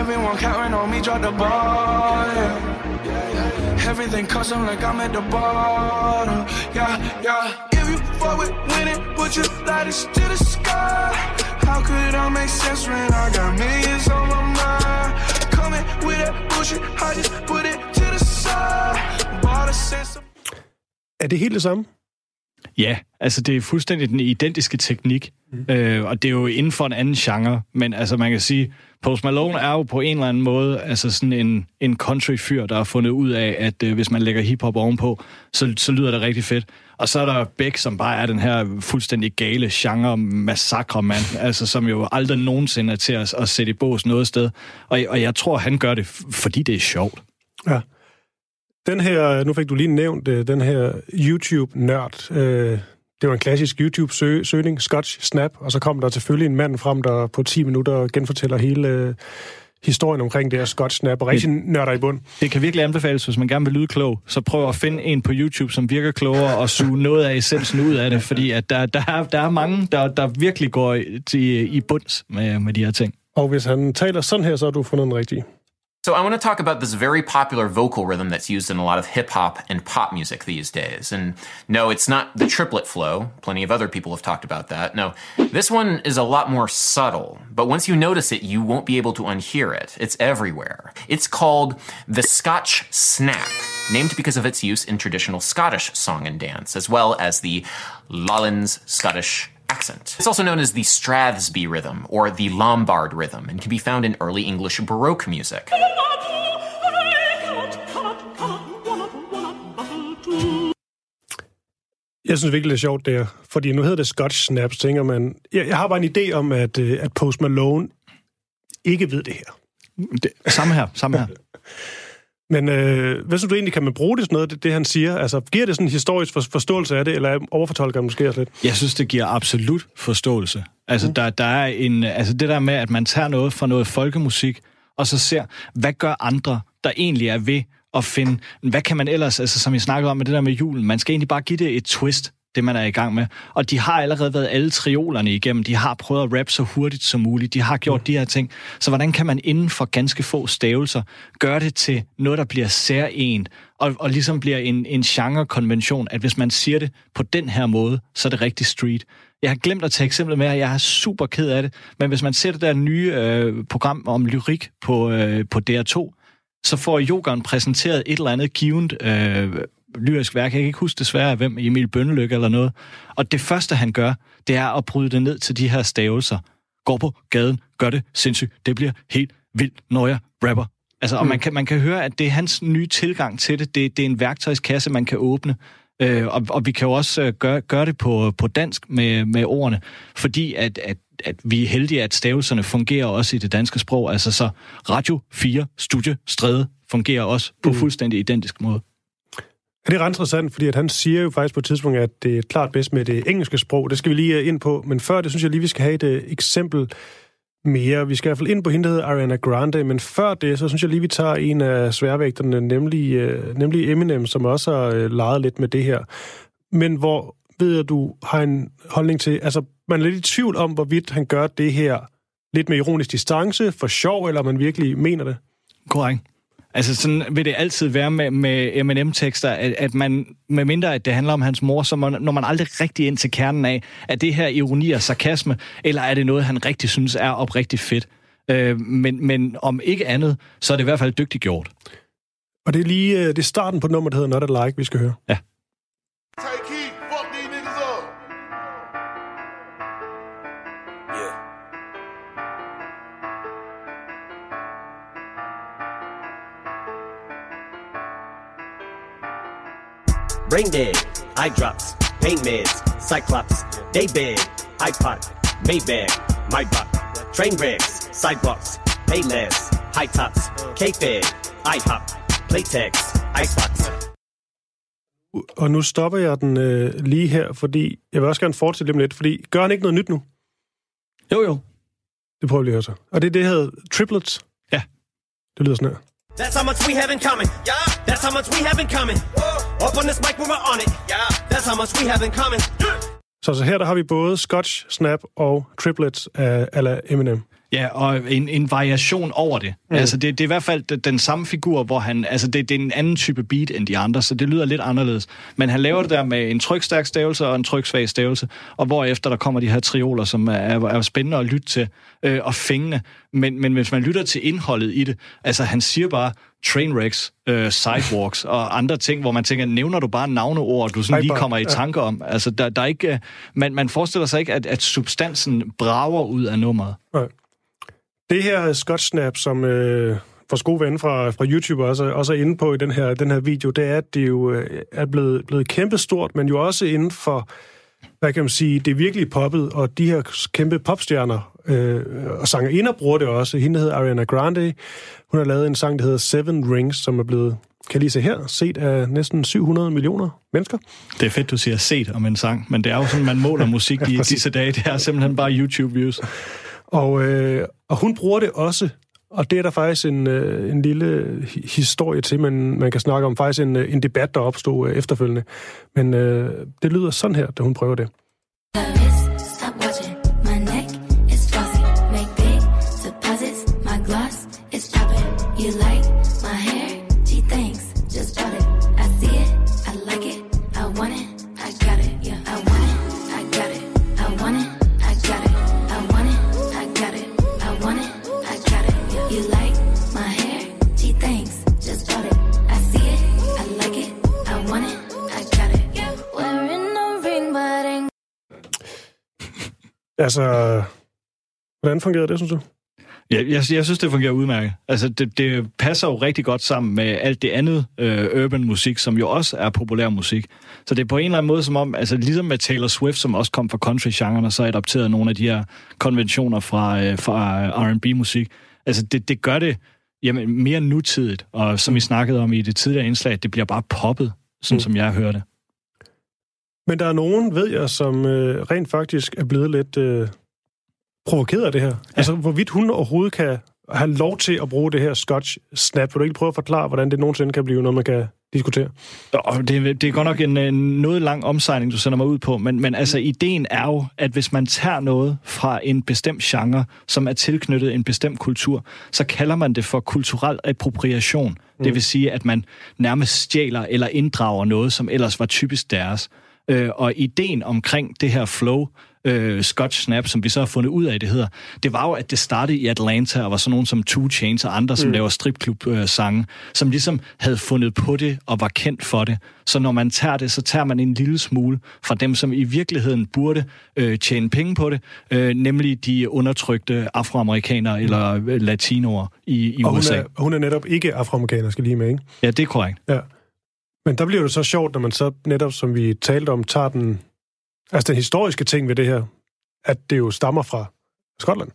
Everyone counting on me, drop the ball, yeah. Everything custom like I'm at the bottom, yeah, yeah would you light us to the sky. How could I make sense when I got millions on my mind? Coming with that bullshit, I just put it to the side. Bought a sense of Er det helt det samme? Ja, altså det er fuldstændig den identiske teknik, mm. øh, og det er jo inden for en anden genre, men altså man kan sige, Post Malone er jo på en eller anden måde altså sådan en, en country-fyr, der har fundet ud af, at øh, hvis man lægger hiphop ovenpå, så, så lyder det rigtig fedt. Og så er der Beck, som bare er den her fuldstændig gale genre massakre mand, altså som jo aldrig nogensinde er til at, at sætte i bås noget sted. Og, og jeg tror, han gør det, fordi det er sjovt. Ja. Den her, nu fik du lige nævnt øh, den her YouTube-nørd. Øh, det var en klassisk YouTube-søgning, Scotch Snap, og så kom der selvfølgelig en mand frem, der på 10 minutter genfortæller hele øh, historien omkring det her Scotch Snap, og rigtig nørder i bund. Det kan virkelig anbefales, hvis man gerne vil lyde klog, så prøv at finde en på YouTube, som virker klogere og suge noget af essensen ud af det, fordi at der, der, er, der er mange, der, der virkelig går i, til, i bunds med, med de her ting. Og hvis han taler sådan her, så har du fundet den rigtige. So I want to talk about this very popular vocal rhythm that's used in a lot of hip hop and pop music these days. And no, it's not the triplet flow. Plenty of other people have talked about that. No, this one is a lot more subtle, but once you notice it, you won't be able to unhear it. It's everywhere. It's called the Scotch Snap. named because of its use in traditional Scottish song and dance, as well as the Lollands Scottish accent. It's also known as the Strathspey rhythm or the Lombard rhythm and can be found in early English Baroque music. Jeg synes virkelig, det er sjovt der, fordi nu hedder det Scotch Snap, så tænker man... Jeg, jeg har bare en idé om, at, øh, at Post Malone ikke ved det her. Det, samme her, samme her. Men øh, hvad synes du egentlig, kan man bruge det sådan noget, det, det han siger? Altså, giver det sådan en historisk for, forståelse af det, eller overfortolker man måske også lidt? Jeg synes, det giver absolut forståelse. Altså, der, der er en, altså det der med, at man tager noget fra noget folkemusik, og så ser, hvad gør andre, der egentlig er ved at finde, hvad kan man ellers, altså som jeg snakkede om med det der med julen, man skal egentlig bare give det et twist, det man er i gang med. Og de har allerede været alle triolerne igennem, de har prøvet at rappe så hurtigt som muligt, de har gjort mm. de her ting. Så hvordan kan man inden for ganske få stavelser gøre det til noget, der bliver særligt, og, og ligesom bliver en, en genre-konvention, at hvis man siger det på den her måde, så er det rigtig street. Jeg har glemt at tage eksemplet med, at jeg er super ked af det, men hvis man ser det der nye øh, program om lyrik på, øh, på DR2, så får Jokeren præsenteret et eller andet givet øh, lyrisk værk. Jeg kan ikke huske desværre, hvem Emil Bønnelykke eller noget. Og det første, han gør, det er at bryde det ned til de her stavelser. Går på gaden, gør det sindssygt. Det bliver helt vildt, når jeg rapper. Altså, og man kan, man kan høre, at det er hans nye tilgang til det. Det, det er en værktøjskasse, man kan åbne. Øh, og, og vi kan jo også øh, gøre, gøre det på, på dansk med, med ordene, fordi at, at, at vi er heldige, at stavelserne fungerer også i det danske sprog. Altså så Radio 4, Studie, Stræde fungerer også på fuldstændig identisk måde. Ja, det er ret interessant, fordi at han siger jo faktisk på et tidspunkt, at det er klart bedst med det engelske sprog. Det skal vi lige øh, ind på. Men før det, synes jeg lige, vi skal have et øh, eksempel mere. Vi skal i hvert fald ind på hende, der hedder Ariana Grande. Men før det, så synes jeg lige, vi tager en af sværvægterne, nemlig, øh, nemlig Eminem, som også har øh, leget lidt med det her. Men hvor ved jeg, du har en holdning til... Altså, man er lidt i tvivl om, hvorvidt han gør det her lidt med ironisk distance, for sjov, eller om man virkelig mener det. Korrekt. Altså sådan vil det altid være med, med M&M-tekster, at, at man, med mindre at det handler om hans mor, så man, når man aldrig rigtig ind til kernen af, er det her ironi og sarkasme, eller er det noget, han rigtig synes er oprigtigt fedt? Øh, men, men om ikke andet, så er det i hvert fald dygtigt gjort. Og det er lige øh, det er starten på nummeret, der hedder Not Alike, vi skal høre. Ja. Take Brain dead, eye drops, pain meds, cyclops, day bed, iPod, Maybach, my buck, train wrecks, sidewalks, pay less, high tops, K-Fed, IHOP, Playtex, Icebox. Og nu stopper jeg den øh, lige her, fordi jeg vil også gerne fortsætte lidt med lidt, fordi gør han ikke noget nyt nu? Jo, jo. Det prøver vi lige at høre så. Og det er det, hedder Triplets. Ja. Det lyder sådan her. That's how much we have in common. Yeah. That's how much we have in common. Up on this mic when we're on it. Yeah. That's how much we have in common. Så, så her der har vi både Scotch, Snap og Triplets af ala Eminem. Ja, og en, en variation over det. Mm. Altså, det, det er i hvert fald den- samme figur, hvor han... Altså, det, det er en anden type beat end de andre, så det lyder lidt anderledes. Men han laver det der med en trykstærk stavelse og en tryksvag stavelse, og hvorefter der kommer de her trioler, som er, er, er spændende at lytte til øh, og fængende. Men, men hvis man lytter til indholdet i det, altså han siger bare trainwrecks, øh, sidewalks og andre ting, hvor man tænker, nævner du bare navneord, du sådan lige kommer i ja. tanke om. Altså, der, der er ikke, øh, man, man forestiller sig ikke, at, at substansen brager ud af nummeret. Nej. Det her Scotch Snap, som øh, vores gode ven fra, fra YouTube også, også er inde på i den her, den her video, det er, at det jo øh, er blevet, blevet kæmpestort, men jo også inden for, hvad kan man sige, det er virkelig poppet, og de her kæmpe popstjerner øh, og sangerinder bruger det også. Hende hedder Ariana Grande. Hun har lavet en sang, der hedder Seven Rings, som er blevet, kan lige se her, set af næsten 700 millioner mennesker. Det er fedt, du siger set om en sang, men det er jo sådan, man måler musik i disse dage. Det er simpelthen bare YouTube-views. Og, øh, og hun bruger det også, og det er der faktisk en, øh, en lille historie til, man, man kan snakke om. Faktisk en, øh, en debat, der opstod øh, efterfølgende. Men øh, det lyder sådan her, da hun prøver det. Altså, hvordan fungerer det, synes du? Ja, jeg, jeg synes, det fungerer udmærket. Altså, det, det passer jo rigtig godt sammen med alt det andet øh, urban musik, som jo også er populær musik. Så det er på en eller anden måde som om, altså ligesom med Taylor Swift, som også kom fra country-genren, og så adopterede nogle af de her konventioner fra, øh, fra R&B-musik. Altså, det, det gør det jamen, mere nutidigt, og som vi snakkede om i det tidligere indslag, det bliver bare poppet, sådan mm. som jeg hører det. Men der er nogen, ved jeg, som øh, rent faktisk er blevet lidt øh, provokeret af det her. Ja. Altså, hvorvidt hun overhovedet kan have lov til at bruge det her Scotch Snap. Vil du ikke prøve at forklare, hvordan det nogensinde kan blive noget, man kan diskutere? Og det, det er godt nok en, en noget lang omsejling, du sender mig ud på, men, men altså, ideen er jo, at hvis man tager noget fra en bestemt genre, som er tilknyttet en bestemt kultur, så kalder man det for kulturel appropriation. Mm. Det vil sige, at man nærmest stjæler eller inddrager noget, som ellers var typisk deres. Øh, og ideen omkring det her flow, øh, Scotch Snap, som vi så har fundet ud af, det hedder, det var jo, at det startede i Atlanta, og var sådan nogen som Two Chainz og andre, som Mm. laver stripklub-sange, som ligesom havde fundet på det og var kendt for det. Så når man tager det, så tager man en lille smule fra dem, som i virkeligheden burde øh, tjene penge på det, øh, nemlig de undertrykte afroamerikanere eller øh, latinoer i, i og hun USA. er, hun er netop ikke afroamerikaner, skal lige med, ikke? Ja, det er korrekt. Ja. Men der bliver det så sjovt, når man så netop, som vi talte om, tager den, altså den historiske ting ved det her, at det jo stammer fra Skotland.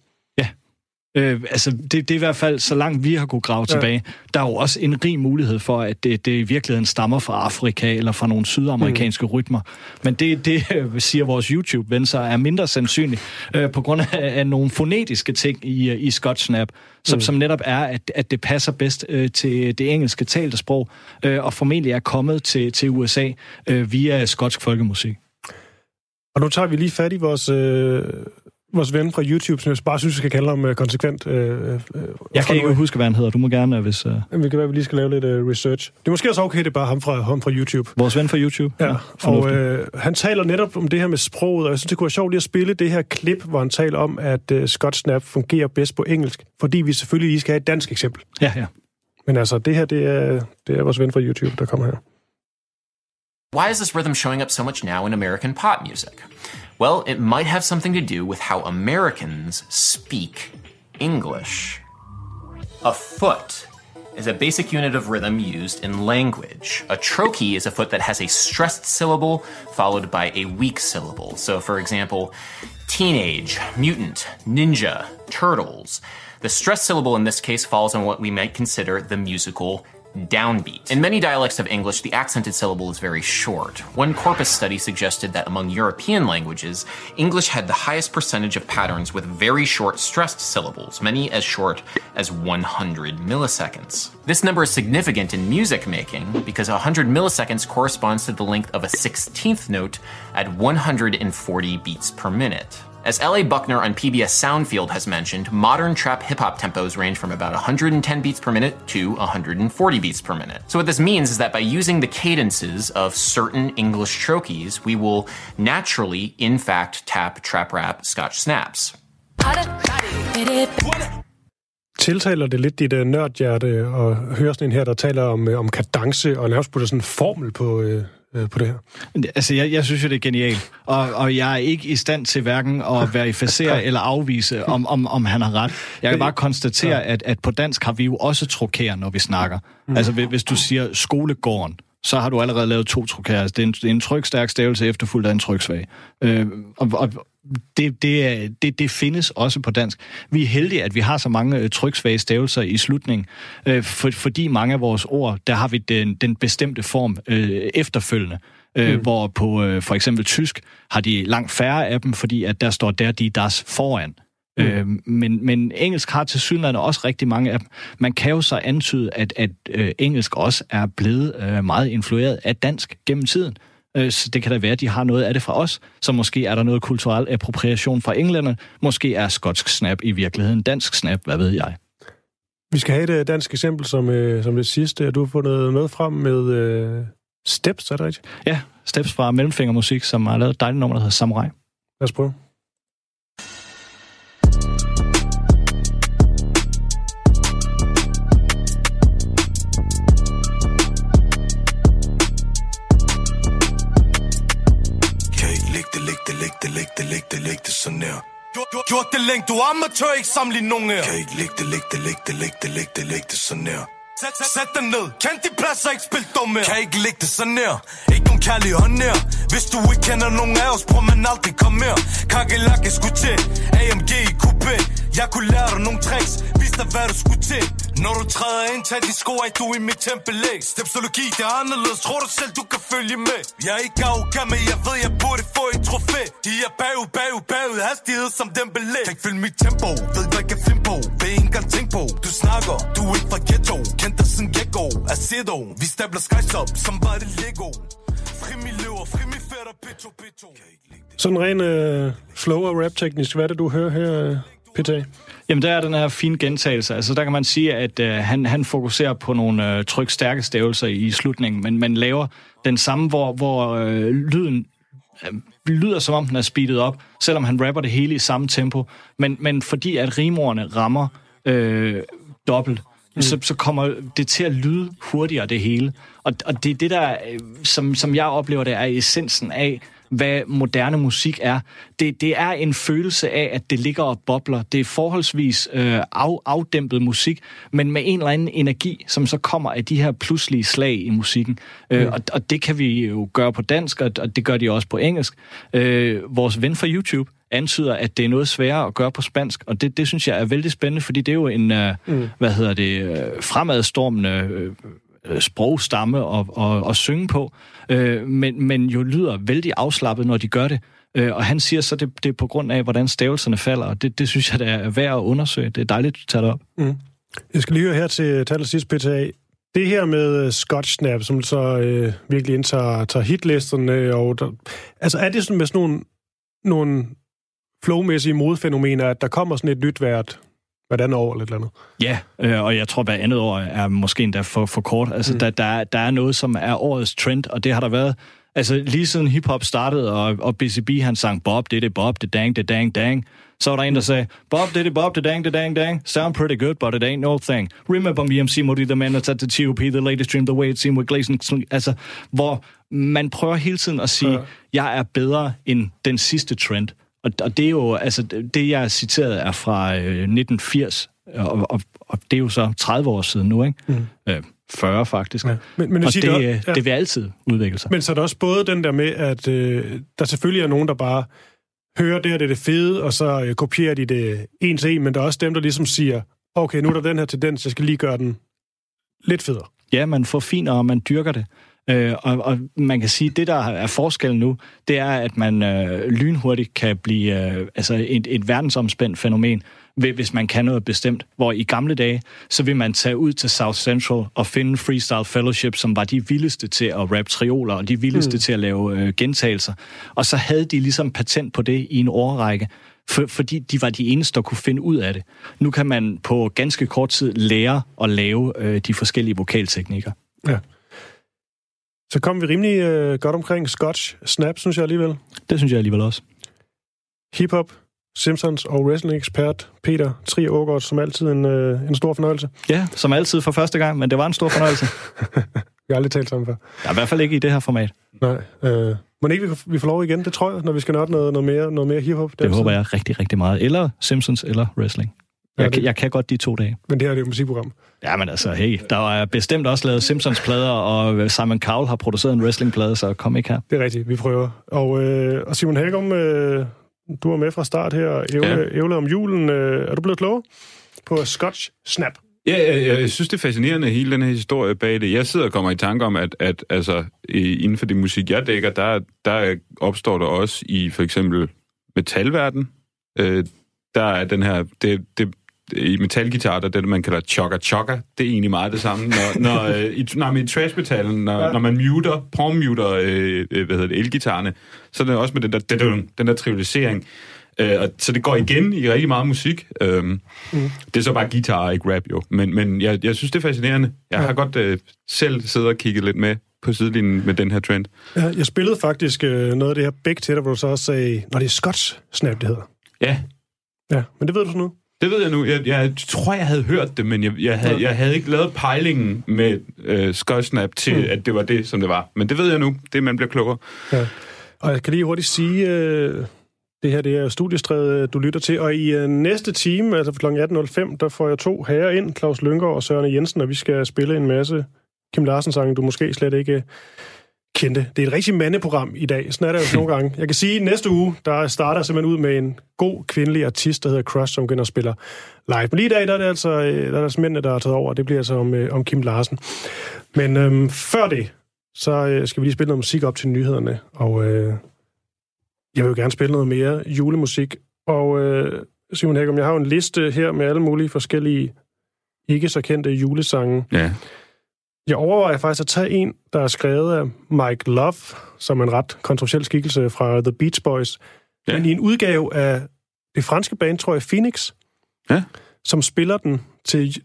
Øh, altså, det, det er i hvert fald, så langt vi har kunne grave Ja. ja. tilbage. Der er jo også en rig mulighed for, at det, det i virkeligheden stammer fra Afrika eller fra nogle sydamerikanske mm. rytmer. Men det, det øh, siger vores YouTube-ven, så er mindre sandsynligt øh, på grund af, af nogle fonetiske ting i, øh, i Scotch Snap, som, Mm. som netop er, at, at det passer bedst øh, til det engelske talte sprog, øh, og formentlig er kommet til, til USA øh, via skotsk folkemusik. Og nu tager vi lige fat i vores, øh, vores ven fra YouTube, som jeg bare synes, vi skal kalde ham øh, konsekvent. Øh, øh, Jeg kan ikke huske, hvad han hedder. Du må gerne, øh, hvis... Øh, Vi kan være, at vi lige skal lave lidt øh, research. Det er måske også okay, det er bare ham fra, ham fra YouTube. vores ven fra YouTube. Ja, og fornuftigt. øh, han taler netop om det her med sproget, og jeg synes, det kunne være sjovt lige at spille det her klip, hvor han taler om, at øh, Scotch Snap fungerer bedst på engelsk, fordi vi selvfølgelig lige skal have et dansk eksempel. Ja, ja. Men altså, det her, det er, det er vores ven fra YouTube, der kommer her. Why is this rhythm showing up so much now in American pop music? Well, it might have something to do with how Americans speak English. A foot is a basic unit of rhythm used in language. A trochee is a foot that has a stressed syllable followed by a weak syllable. So, for example, teenage, mutant, ninja, turtles. The stressed syllable in this case falls on what we might consider the musical downbeat. In many dialects of English, the accented syllable is very short. One corpus study suggested that among European languages, English had the highest percentage of patterns with very short stressed syllables, many as short as 100 milliseconds. This number is significant in music making because 100 milliseconds corresponds to the length of a 16th note at 140 beats per minute. As L.A. Buckner on PBS Soundfield has mentioned, modern trap hip hop tempos range from about 110 beats per minute to 140 beats per minute. So, what this means is that by using the cadences of certain English trochees, we will naturally, in fact, tap trap rap scotch snaps. Tiltaler det lidt dit uh, nørdhjerte at høre sådan en her, der taler om, uh, om kadence og nærmest putter sådan en formel på, uh, uh, på det her? Altså, jeg, jeg synes jo, det er genialt. Og, og jeg er ikke i stand til hverken at verificere eller afvise, om, om, om han har ret. Jeg kan bare konstatere, at, at på dansk har vi jo også trokerer, når vi snakker. Mm. Altså, hvis- du siger skolegården, så har du allerede lavet to trokerer. Altså, det, er en, en trykstærk stavelse efterfulgt af en tryksvag. Øh, og, og det, det, det, det findes også på dansk. Vi er heldige, at vi har så mange øh, tryksvage stavelser i slutningen, øh, for, fordi mange af vores ord, der har vi den, den bestemte form øh, efterfølgende. Øh, Mm. Hvor på øh, for eksempel tysk har de langt færre af dem, fordi at der står der de das foran. Mm. Øh, men, men engelsk har til synligheden også rigtig mange af dem. Man kan jo så antyde, at, at øh, engelsk også er blevet øh, meget influeret af dansk gennem tiden. Øh, så det kan da være, at de har noget af det fra os. Så måske er der noget kulturel appropriation fra englænderne. Måske er skotsk snap i virkeligheden dansk snap, hvad ved jeg. Vi skal have et øh, dansk eksempel som, øh, som det sidste. Du har fundet noget frem med øh, Steps, er det rigtigt? Ja, Steps fra Mellemfingermusik, som har lavet et dejligt nummer, der hedder Samurai. Lad os prøve. Sådan her. Du, du, gjort det længe, du er amatør, ikke sammenligne nogen her. Kan ikke lægge det, lægge det, lægge det, lægge det, lægge det, lægge det sådan her Sæt, sæt, sæt dig ned, kend de pladser, ikke spil dum mere. Kan ikke lægge det sådan her, ikke nogen kærlig hånd her Hvis du ikke kender nogen af os, prøv man aldrig komme mere. Kakelakke skulle til, AMG i coupé Jeg kunne lære dig nogle tricks, vis dig hvad du skulle til når du træder ind, tag de sko af, du er i mit tempel Stepsologi, det er anderledes, tror du selv, du kan følge med? Jeg er ikke arrogant, men jeg ved, jeg burde få et trofæ. De er bagud, bagud, bagud, hastighed som den belæg. Kan ikke følge mit tempo, ved hvad jeg kan finde på. Vil ikke engang tænke på, du snakker, du er ikke fra ghetto. Kendt dig siden gecko, Acedo Vi stabler skies op, som var det Lego. Fri min løver, fri min fætter, pitcho, oh, pitcho oh. Sådan ren øh, flow og rap-teknisk, hvad er det, du hører her, øh, PT? Jamen, der er den her fine gentagelse. Altså, der kan man sige, at øh, han, han fokuserer på nogle øh, tryk stærke stavelser i slutningen, men man laver den samme, hvor, hvor øh, lyden øh, lyder som om den er speedet op, selvom han rapper det hele i samme tempo. Men, men fordi at rimordene rammer øh, dobbelt, mm. så, så kommer det til at lyde hurtigere, det hele. Og, og det er det, der, øh, som, som jeg oplever, det er essensen af, hvad moderne musik er. Det, det er en følelse af, at det ligger og bobler. Det er forholdsvis øh, af, afdæmpet musik, men med en eller anden energi, som så kommer af de her pludselige slag i musikken. Mm. Øh, og, og det kan vi jo gøre på dansk, og, det gør de også på engelsk. Øh, vores ven fra YouTube antyder, at det er noget sværere at gøre på spansk, og det, det synes jeg er vældig spændende, fordi det er jo en, øh, mm. hvad hedder det, øh, fremadstormende øh, Øh, sprogstamme og, og, og synge på, øh, men, men jo lyder vældig afslappet, når de gør det. Øh, og han siger så, det, det er på grund af, hvordan stavelserne falder, og det, det synes jeg, det er værd at undersøge. Det er dejligt, at du tager det op. Mm. Jeg skal lige høre her til, tal allersidst, PTA. Det her med øh, Scotch Snap, som så øh, virkelig indtager tager hitlisterne, øh, og der, altså er det sådan med sådan nogle, nogle flowmæssige modfænomener, at der kommer sådan et nyt hvert, hvert andet år eller et eller andet? Ja, øh, og jeg tror, hver andet år er måske endda for, for kort. Altså, mm. der, der, er, der er noget, som er årets trend, og det har der været Altså lige siden hiphop startede, og, og BCB han sang Bob, det er Bob, det dang, det dang, dang. Så var der en, der sagde, Bob, det er Bob, det dang, det dang, dang. Sound pretty good, but it ain't no thing. Remember me, MC Modi, the man that's at the TOP, the latest stream, the way it seemed with Glazen. Altså, hvor man prøver hele tiden at sige, jeg er bedre end den sidste trend. Og, og det er jo, altså, det jeg citeret er fra øh, 1980, og, og, og det er jo så 30 år siden nu, ikke? Mm. Øh, 40 faktisk. Ja. Men, men og siger det, det, ja. det vil altid udvikle sig. Men så er der også både den der med, at øh, der selvfølgelig er nogen, der bare hører det her, det er det fede, og så øh, kopierer de det en til en, men der er også dem, der ligesom siger, okay, nu er der den her tendens, jeg skal lige gøre den lidt federe. Ja, man forfiner, og man dyrker det. Øh, og, og man kan sige, at det, der er forskellen nu, det er, at man øh, lynhurtigt kan blive øh, altså et, et verdensomspændt fænomen, hvis man kan noget bestemt. Hvor i gamle dage, så vil man tage ud til South Central og finde Freestyle Fellowship, som var de vildeste til at rap trioler, og de vildeste mm. til at lave øh, gentagelser. Og så havde de ligesom patent på det i en årrække, for, fordi de var de eneste, der kunne finde ud af det. Nu kan man på ganske kort tid lære at lave øh, de forskellige vokalteknikker. Ja. Så kom vi rimelig øh, godt omkring Scotch Snap, synes jeg alligevel. Det synes jeg alligevel også. Hip-hop, Simpsons og wrestling-ekspert Peter Trier Aargaard, som altid en, øh, en stor fornøjelse. Ja, som altid for første gang, men det var en stor fornøjelse. Vi har aldrig talt sammen før. Ja, I hvert fald ikke i det her format. Nej. Øh, må ikke vi, vi får lov igen, det tror jeg, når vi skal nørde noget, noget mere, noget mere hip-hop. Det håber jeg rigtig, rigtig meget. Eller Simpsons, eller wrestling. Jeg, jeg kan godt de to dage. Men det her er jo et musikprogram. Ja, men altså, hey, der er bestemt også lavet Simpsons-plader, og Simon Cowell har produceret en wrestling-plade, så kom ikke her. Det er rigtigt, vi prøver. Og, øh, og Simon Hækkum, øh, du var med fra start her. Ævle, Ja. ævle om julen. Øh, er du blevet klogere på Scotch Snap? Ja, jeg, jeg, jeg synes, det er fascinerende, hele den her historie bag det. Jeg sidder og kommer i tanke om, at, at altså, inden for det musik, jeg dækker, der, der opstår der også i for eksempel metalverden. Øh, der er den her... Det, det, i metalgitar, der er det, man kalder chokka chokka. Det er egentlig meget det samme. Når, når, øh, i, nej, men i trash-metallen, når, Ja. når man muter, palm-muter, øh, øh, hvad hedder det, elgitarerne, så er det også med den der, den, den der trivialisering. Øh, og, så det går igen i rigtig meget musik. Øhm, mm. Det er så bare guitar, ikke rap jo. Men, men jeg, jeg synes, det er fascinerende. Jeg Ja. har godt øh, selv siddet og kigget lidt med på sidelinjen med den her trend. Ja, jeg spillede faktisk øh, noget af det her begge til dig, hvor du så også sagde, når det er Scotch Snap, det hedder. Ja, Ja, men det ved du så nu. Det ved jeg nu. Jeg, jeg tror, jeg havde hørt det, men jeg, jeg, havde, jeg havde ikke lavet pejlingen med øh, Scotch Snap til, Mm. at det var det, som det var. Men det ved jeg nu. Det man bliver klogere. Ja. Og jeg kan lige hurtigt sige, øh, Det her det er studiestredet, du lytter til, og i øh, næste time, altså kl. 18.05, der får jeg to herrer ind, Claus Lyngård og Søren Jensen, og vi skal spille en masse Kim Larsen-sange, du måske slet ikke kendte. Det er et rigtig mandeprogram i dag, sådan er det jo nogle gange. Jeg kan sige, at næste uge, der starter simpelthen ud med en god kvindelig artist, der hedder Crush, som begynder at spille live. Men lige i dag, der er det altså, øh, der er det altså mændene, der er taget over, det bliver altså om, øh, om Kim Larsen. Men øhm, før det, så øh, skal vi lige spille noget musik op til nyhederne, og øh, jeg vil jo gerne spille noget mere julemusik. Og øh, Simon Hækkum, jeg har jo en liste her med alle mulige forskellige ikke så kendte julesange. Ja. Jeg overvejer faktisk at tage en, der er skrevet af Mike Love, som er en ret kontroversiel skikkelse fra The Beach Boys, ja. men i en udgave af det franske band, tror jeg, Phoenix, ja. som spiller den til,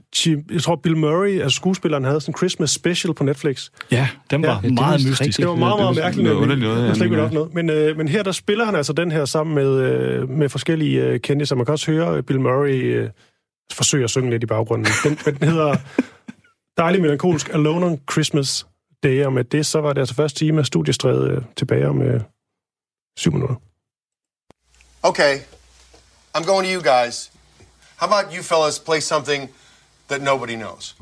jeg tror Bill Murray, altså skuespilleren, havde sådan en Christmas special på Netflix. Ja, den var Ja, meget mystisk. Det var meget, meget mærkeligt. noget underligt noget, Jeg slet ikke, det var noget. Men, øh, men her der spiller han altså den her sammen med, øh, med forskellige øh, kendte, så man kan også høre øh, Bill Murray øh, forsøge at synge lidt i baggrunden. Den, men den hedder Dejlig Melankolsk Alone on Christmas Day, og med det, så var det altså første time af studiestrædet øh, tilbage om øh, syv minutter. Okay, I'm going to you guys. How about you fellas play something that nobody knows?